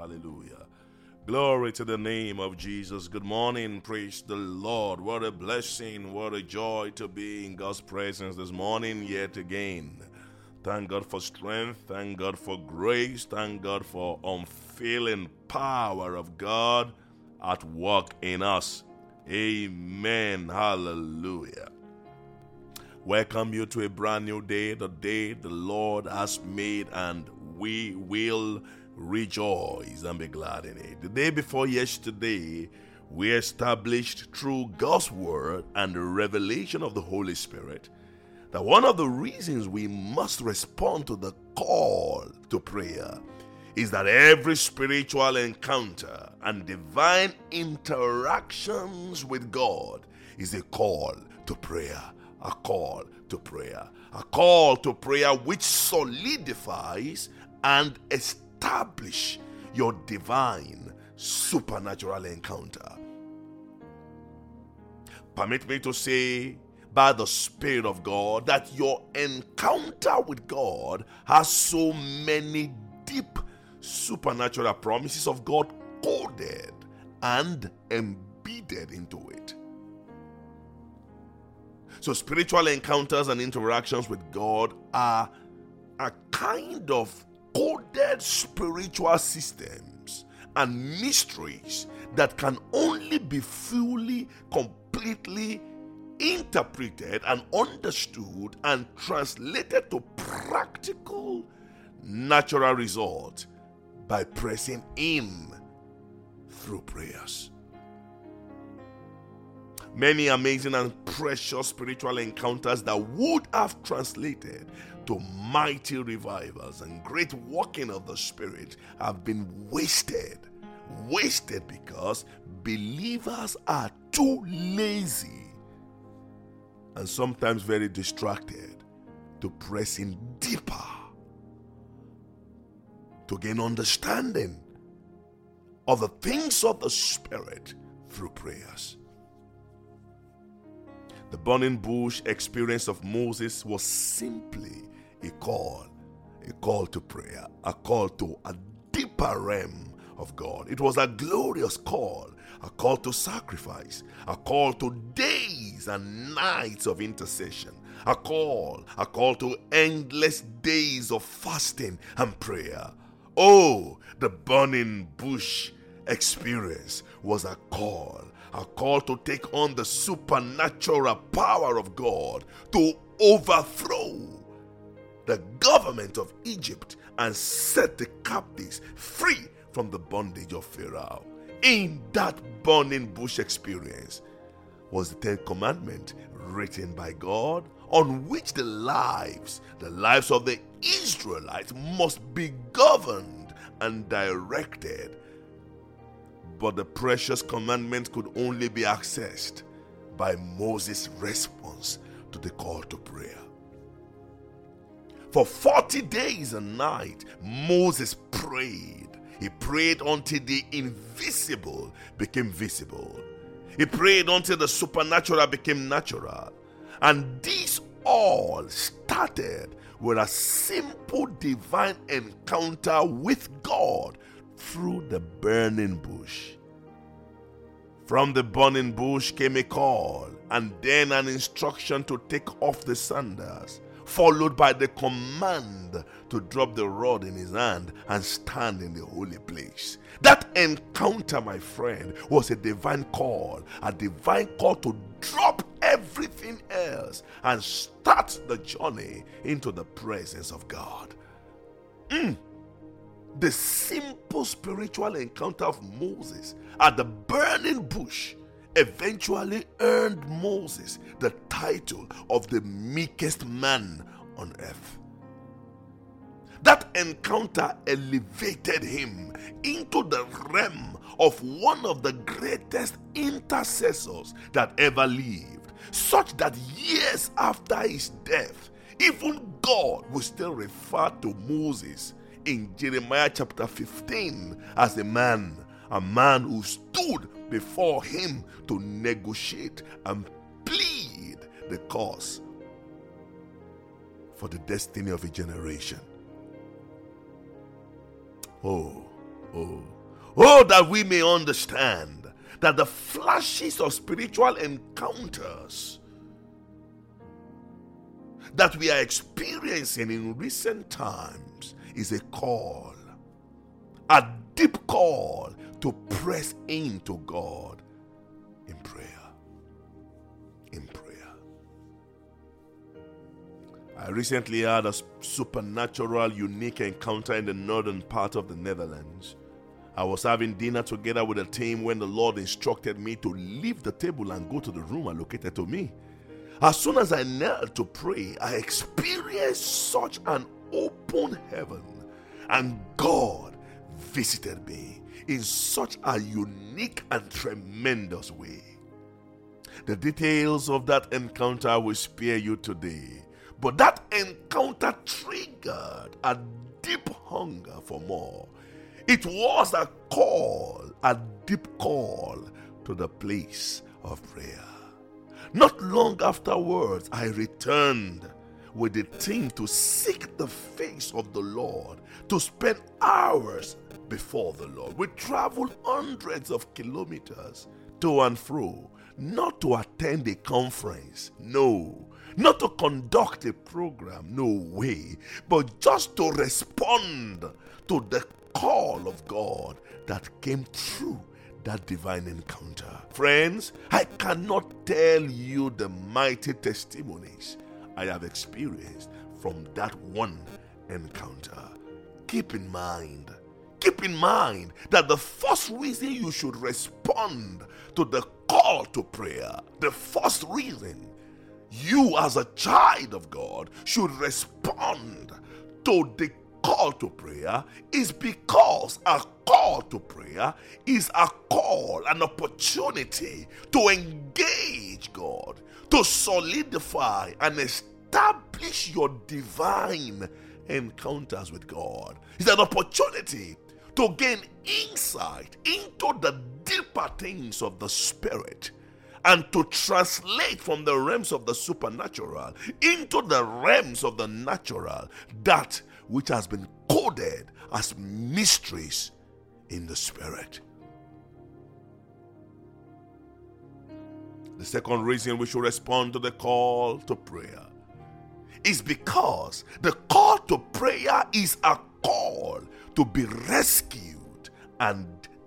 Hallelujah. Glory to the name of Jesus. Good morning. Praise the Lord. What a blessing. What a joy to be in God's presence this morning yet again. Thank God for strength. Thank God for grace. Thank God for unfailing power of God at work in us. Amen. Hallelujah. Welcome you to a brand new day, the day the Lord has made, and we will rejoice and be glad in it. The day before yesterday, we established through God's word and the revelation of the Holy Spirit that one of the reasons we must respond to the call to prayer is that every spiritual encounter and divine interactions with God is a call to prayer. A call to prayer. A call to prayer which solidifies and establishes establish your divine supernatural encounter. Permit me to say, by the Spirit of God, that your encounter with God has so many deep supernatural promises of God coded and embedded into it. So, spiritual encounters and interactions with God are a kind of coded spiritual systems and mysteries that can only be fully, completely interpreted and understood and translated to practical, natural results by pressing in through prayers. Many amazing and precious spiritual encounters that would have translated to mighty revivals and great working of the Spirit have been wasted. Wasted because believers are too lazy and sometimes very distracted to press in deeper to gain understanding of the things of the Spirit through prayers. The burning bush experience of Moses was simply a call, a call to prayer, a call to a deeper realm of God. It was a glorious call, a call to sacrifice, a call to days and nights of intercession, a call, a call to endless days of fasting and prayer. Oh, the burning bush experience was a call, a call to take on the supernatural power of God to overthrow the government of Egypt and set the captives free from the bondage of Pharaoh. In that burning bush experience was the Ten Commandment written by God on which the lives, the lives of the Israelites must be governed and directed. But the precious commandment could only be accessed by Moses' response to the call to prayer. For 40 days and night, Moses prayed. He prayed until the invisible became visible. He prayed until the supernatural became natural. And this all started with a simple divine encounter with God through the burning bush. From the burning bush came a call and then an instruction to take off the sandals followed by the command to drop the rod in his hand and stand in the holy place. That encounter, my friend, was a divine call, a divine call to drop everything else and start the journey into the presence of God. Mm. The simple spiritual encounter of Moses at the burning bush eventually earned Moses the title of the meekest man on earth. That encounter elevated him into the realm of one of the greatest intercessors that ever lived, such that years after his death, even God will still refer to Moses in Jeremiah chapter 15 as a man, a man who stood before him to negotiate and plead the cause for the destiny of a generation. Oh, Oh, oh, that we may understand that the flashes of spiritual encounters that we are experiencing in recent times is a call, a deep call press into God in prayer. In prayer. I recently had a supernatural, unique encounter in the northern part of the Netherlands. I was having dinner together with a team when the Lord instructed me to leave the table and go to the room allocated to me. As soon as I knelt to pray, I experienced such an open heaven, and God visited me in such a unique and tremendous way. The details of that encounter will spare you today, but that encounter triggered a deep hunger for more. It was a call, a deep call to the place of prayer. Not long afterwards, I returned with the team to seek the face of the Lord, to spend hours before the Lord. We traveled hundreds of kilometers to and fro, not to attend a conference, no, not to conduct a program, no way, but just to respond to the call of God that came through that divine encounter. Friends, I cannot tell you the mighty testimonies I have experienced from that one encounter. Keep in mind, keep in mind that the first reason you should respond to the call to prayer, the first reason you as a child of God should respond to the call to prayer is because a call to prayer is a call, an opportunity to engage God, to solidify and establish your divine encounters with God. It's an opportunity to gain insight into the deeper things of the Spirit and to translate from the realms of the supernatural into the realms of the natural that which has been coded as mysteries in the Spirit. The second reason we should respond to the call to prayer is because the call to prayer is a call to be rescued and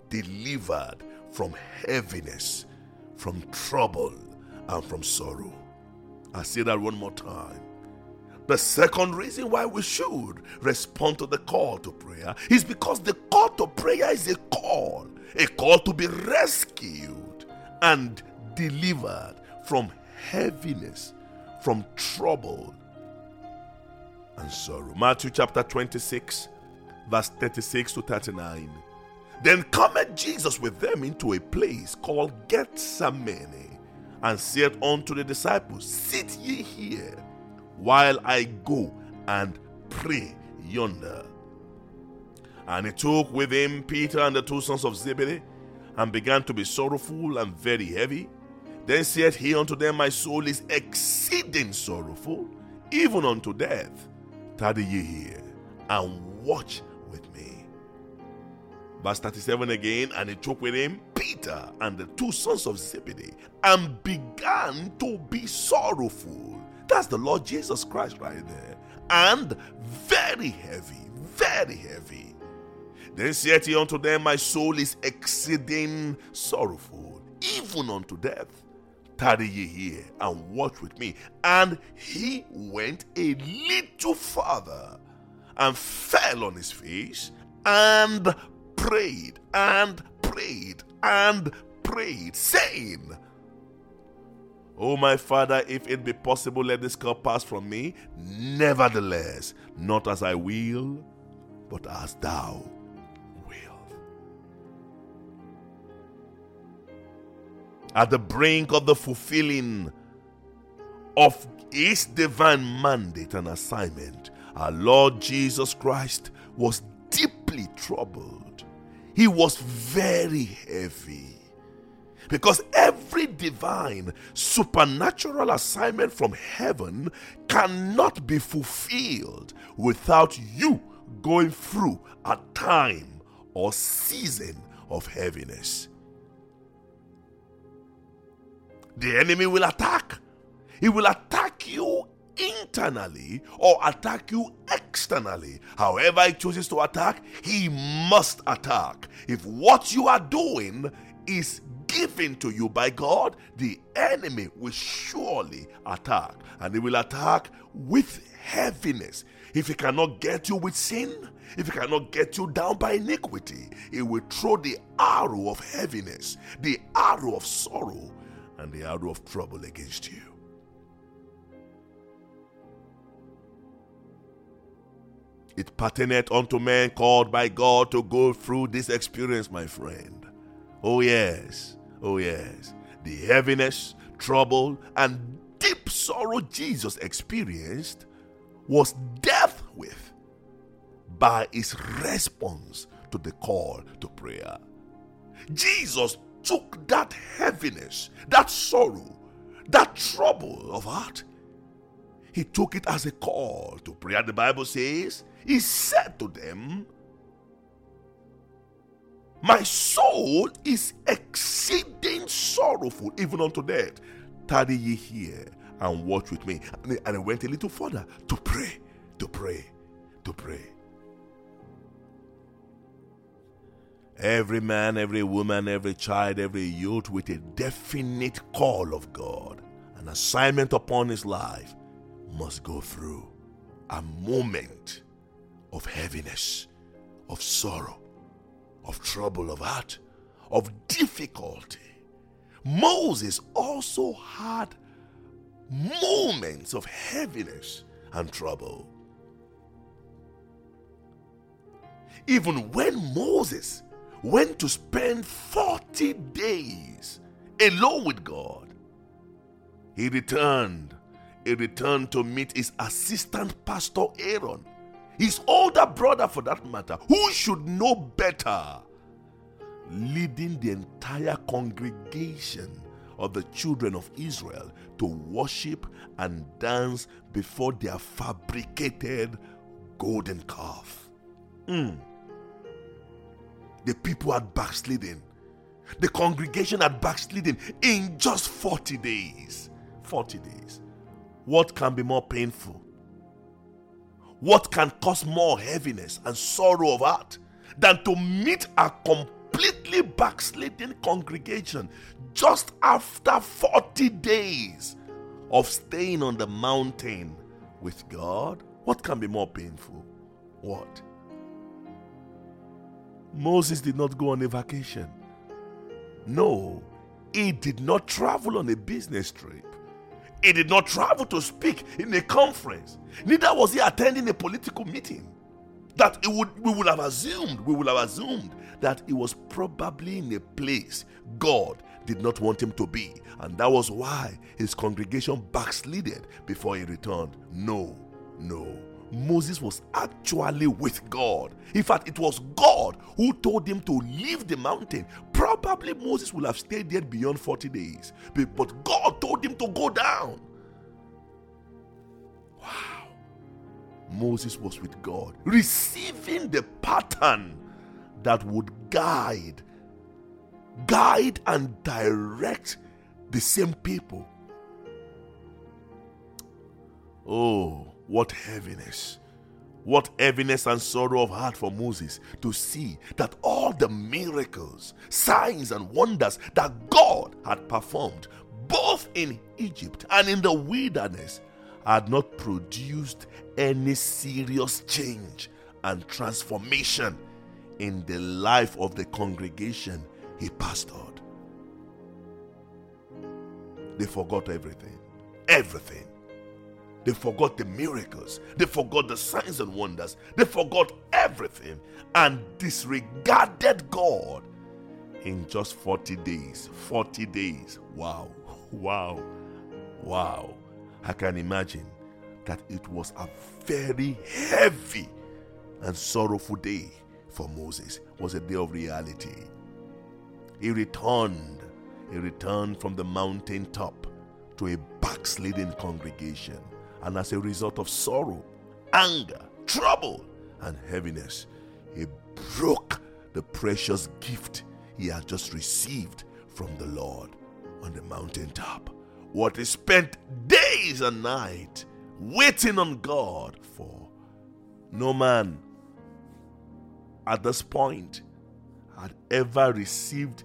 delivered from heaviness, from trouble, and from sorrow. I say that one more time. The second reason why we should respond to the call to prayer is because the call to prayer is a call, a call to be rescued and delivered from heaviness, from trouble and sorrow. Matthew chapter 26, verse 36 to 39. Then cometh Jesus with them into a place called Gethsemane, and said unto the disciples, Sit ye here while I go and pray yonder. And he took with him Peter and the two sons of Zebedee, and began to be sorrowful and very heavy. Then said he unto them, My soul is exceeding sorrowful, even unto death. Tarry ye here, and watch with me. Verse 37 again, and he took with him Peter and the two sons of Zebedee, and began to be sorrowful that's the Lord Jesus Christ right there. And very heavy, very heavy. Then said he unto them, My soul is exceeding sorrowful, even unto death. Tarry ye here and watch with me. And he went a little farther and fell on his face and prayed and prayed and prayed, saying, O my Father, if it be possible, let this cup pass from me. Nevertheless, not as I will, but as thou At the brink of the fulfilling of his divine mandate and assignment, our Lord Jesus Christ was deeply troubled. He was very heavy because every divine, supernatural assignment from heaven cannot be fulfilled without you going through a time or season of heaviness. The enemy will attack. He will attack you internally or attack you externally. However, he chooses to attack, he must attack. If what you are doing is given to you by God, the enemy will surely attack. And he will attack with heaviness. If he cannot get you with sin, if he cannot get you down by iniquity, he will throw the arrow of heaviness, the arrow of sorrow, and the arrow of trouble against you. It pertaineth unto men called by God to go through this experience, my friend. Oh, yes. Oh, yes. The heaviness, trouble, and deep sorrow Jesus experienced was dealt with by his response to the call to prayer. Jesus took that heaviness, that sorrow, that trouble of heart, he took it as a call to prayer. The Bible says, He said to them, My soul is exceeding sorrowful, even unto death. Tarry ye here and watch with me. And I went a little further to pray, to pray, to pray. Every man, every woman, every child, every youth with a definite call of God, an assignment upon his life, must go through a moment of heaviness, of sorrow, of trouble of heart, of difficulty. Moses also had moments of heaviness and trouble. Even when Moses went to spend 40 days alone with God, he returned. He returned to meet his assistant pastor Aaron, his older brother for that matter, who should know better, leading the entire congregation of the children of Israel to worship and dance before their fabricated golden calf. Mm. The people had backslidden. The congregation had backslidden in just 40 days. 40 days. What can be more painful? What can cause more heaviness and sorrow of heart than to meet a completely backslidden congregation just after 40 days of staying on the mountain with God? What can be more painful? What? Moses did not go on a vacation. No, he did not travel on a business trip. He did not travel to speak in a conference. Neither was he attending a political meeting. That it would, we would have assumed, we would have assumed that he was probably in a place God did not want him to be. And that was why his congregation backslided before he returned. No, no. Moses was actually with God. In fact, it was God who told him to leave the mountain. Probably Moses would have stayed there beyond 40 days, but God told him to go down. Wow. Moses was with God, receiving the pattern that would guide, guide and direct the same people. Oh, what heaviness! What heaviness and sorrow of heart for Moses to see that all the miracles, signs, and wonders that God had performed, both in Egypt and in the wilderness, had not produced any serious change and transformation in the life of the congregation he pastored. They forgot everything. Everything. They forgot the miracles. They forgot the signs and wonders. They forgot everything and disregarded God in just 40 days. 40 days. Wow. Wow. Wow. I can imagine that it was a very heavy and sorrowful day for Moses. It was a day of reality. He returned. He returned from the mountain top to a backsliding congregation and as a result of sorrow, anger, trouble, and heaviness, he broke the precious gift he had just received from the Lord on the mountaintop. What he spent days and night waiting on God for. No man at this point had ever received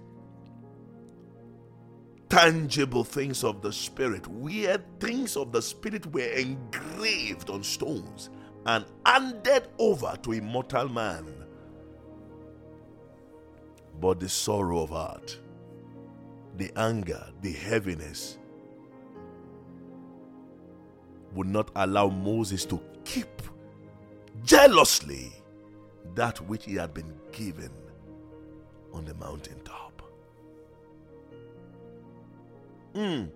tangible things of the Spirit, where things of the Spirit were engraved on stones and handed over to immortal man. But the sorrow of heart, the anger, the heaviness would not allow Moses to keep jealously that which he had been given on the mountaintop. Mm.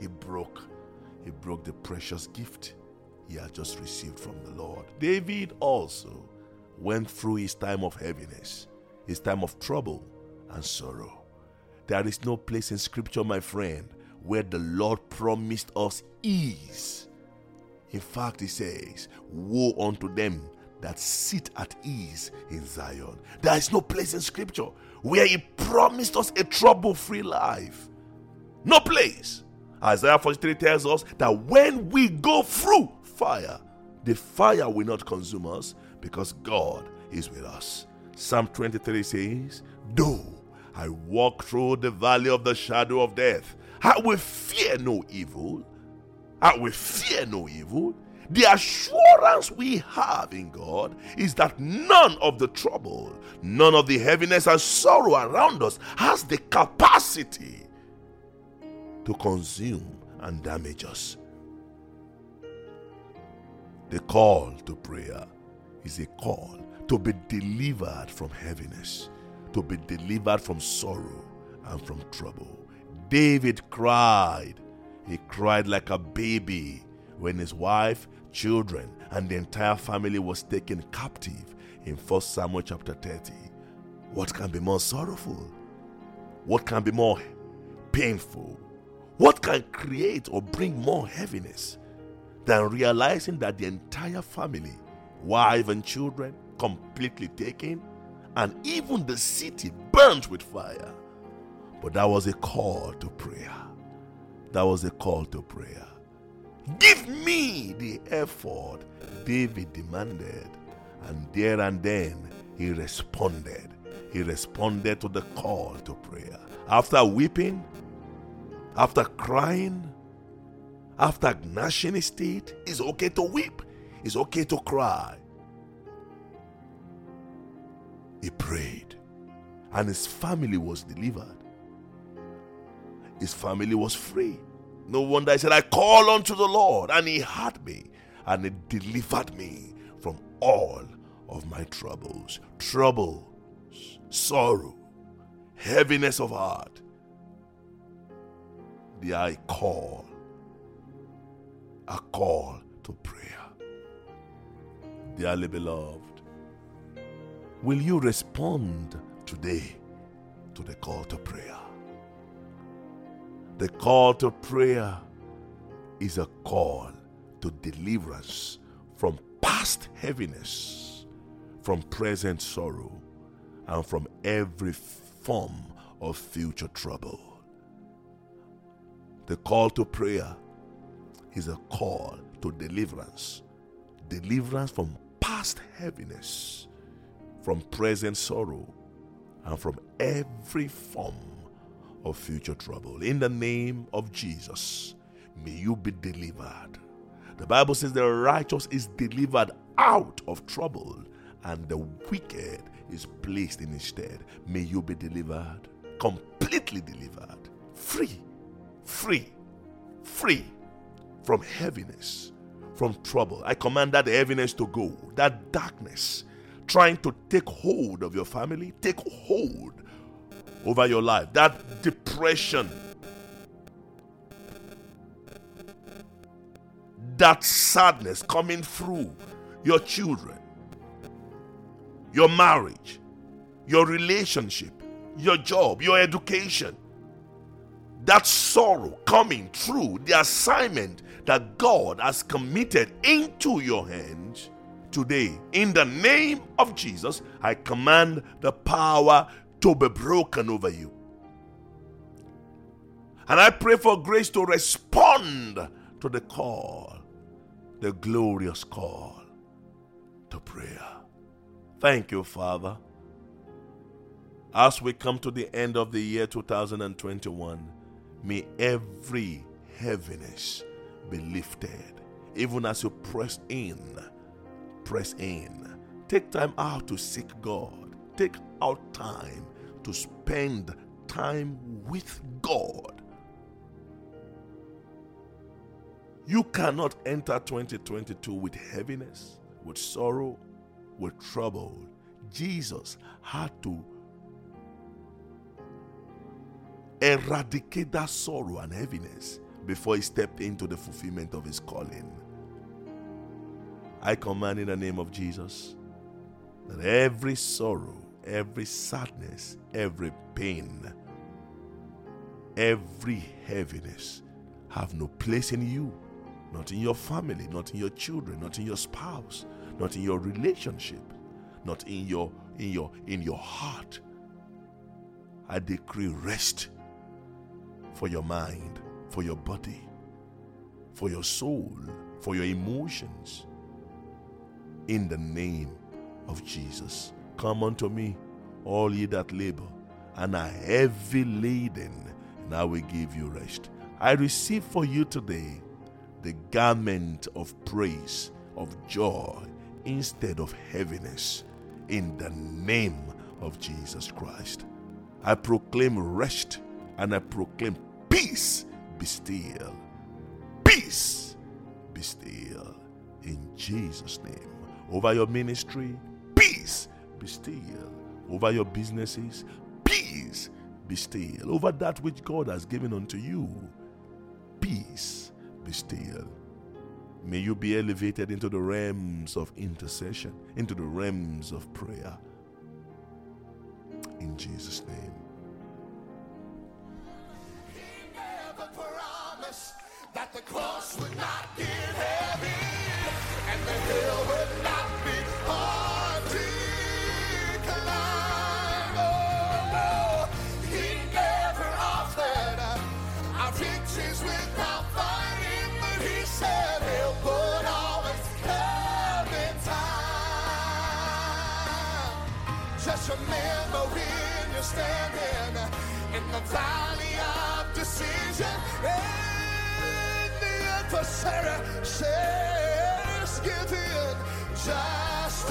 He broke, he broke the precious gift he had just received from the Lord. David also went through his time of heaviness, his time of trouble and sorrow. There is no place in Scripture, my friend, where the Lord promised us ease. In fact, he says, Woe unto them that sit at ease in Zion. There is no place in Scripture where he promised us a trouble free life. No place. Isaiah 43 tells us that when we go through fire, the fire will not consume us because God is with us. Psalm 23 says, Though I walk through the valley of the shadow of death, I will fear no evil. I will fear no evil. The assurance we have in God is that none of the trouble, none of the heaviness and sorrow around us has the capacity to consume and damage us. The call to prayer is a call to be delivered from heaviness, to be delivered from sorrow and from trouble. David cried. He cried like a baby when his wife, children, and the entire family was taken captive in 1 Samuel chapter 30. What can be more sorrowful? What can be more painful? What can create or bring more heaviness than realizing that the entire family, wife and children, completely taken, and even the city burnt with fire? But that was a call to prayer. That was a call to prayer. Give me the ephod David demanded. And there and then he responded. He responded to the call to prayer. After weeping, after crying, after gnashing his teeth, it's okay to weep, it's okay to cry. He prayed, and his family was delivered. His family was free. No wonder he said, I call unto the Lord, and he heard me, and he delivered me from all of my troubles. Trouble, sorrow, heaviness of heart, the I call, a call to prayer. Dearly beloved, will you respond today to the call to prayer? The call to prayer is a call to deliverance from past heaviness, from present sorrow, and from every form of future trouble. The call to prayer is a call to deliverance. Deliverance from past heaviness, from present sorrow, and from every form of future trouble. In the name of Jesus, may you be delivered. The Bible says the righteous is delivered out of trouble, and the wicked is placed in his stead. May you be delivered, completely delivered, free free, free from heaviness, from trouble. I command that heaviness to go, that darkness trying to take hold of your family, take hold over your life, that depression, that sadness coming through your children, your marriage, your relationship, your job, your education that sorrow coming through the assignment that God has committed into your hands, Today, in the name of Jesus, I command the power to be broken over you. And I pray for grace to respond to the call, the glorious call to prayer. Thank you, Father. As we come to the end of the year 2021, may every heaviness be lifted. Even as you press in, press in. Take time out to seek God. Take out time to spend time with God. You cannot enter 2022 with heaviness, with sorrow, with trouble. Jesus had to eradicate that sorrow and heaviness before he stepped into the fulfillment of his calling. I command in the name of Jesus that every sorrow, every sadness, every pain, every heaviness have no place in you, not in your family, not in your children, not in your spouse, not in your relationship, not in your in your in your heart. I decree rest for your mind, for your body, for your soul, for your emotions. In the name of Jesus. Come unto me, all ye that labor and are heavy laden, and I will give you rest. I receive for you today the garment of praise, of joy, instead of heaviness, in the name of Jesus Christ. I proclaim rest and I proclaim Peace be still. Peace be still. In Jesus' name. Over your ministry, peace be still. Over your businesses, peace be still. Over that which God has given unto you, peace be still. May you be elevated into the realms of intercession, into the realms of prayer. In Jesus' name. That the cross would not get heavy and the hill would not be hard to climb. Oh, no, he never offered our victories without fighting, but he said he'll put always come in time. Just remember when you're standing in the valley adversary says, give in, just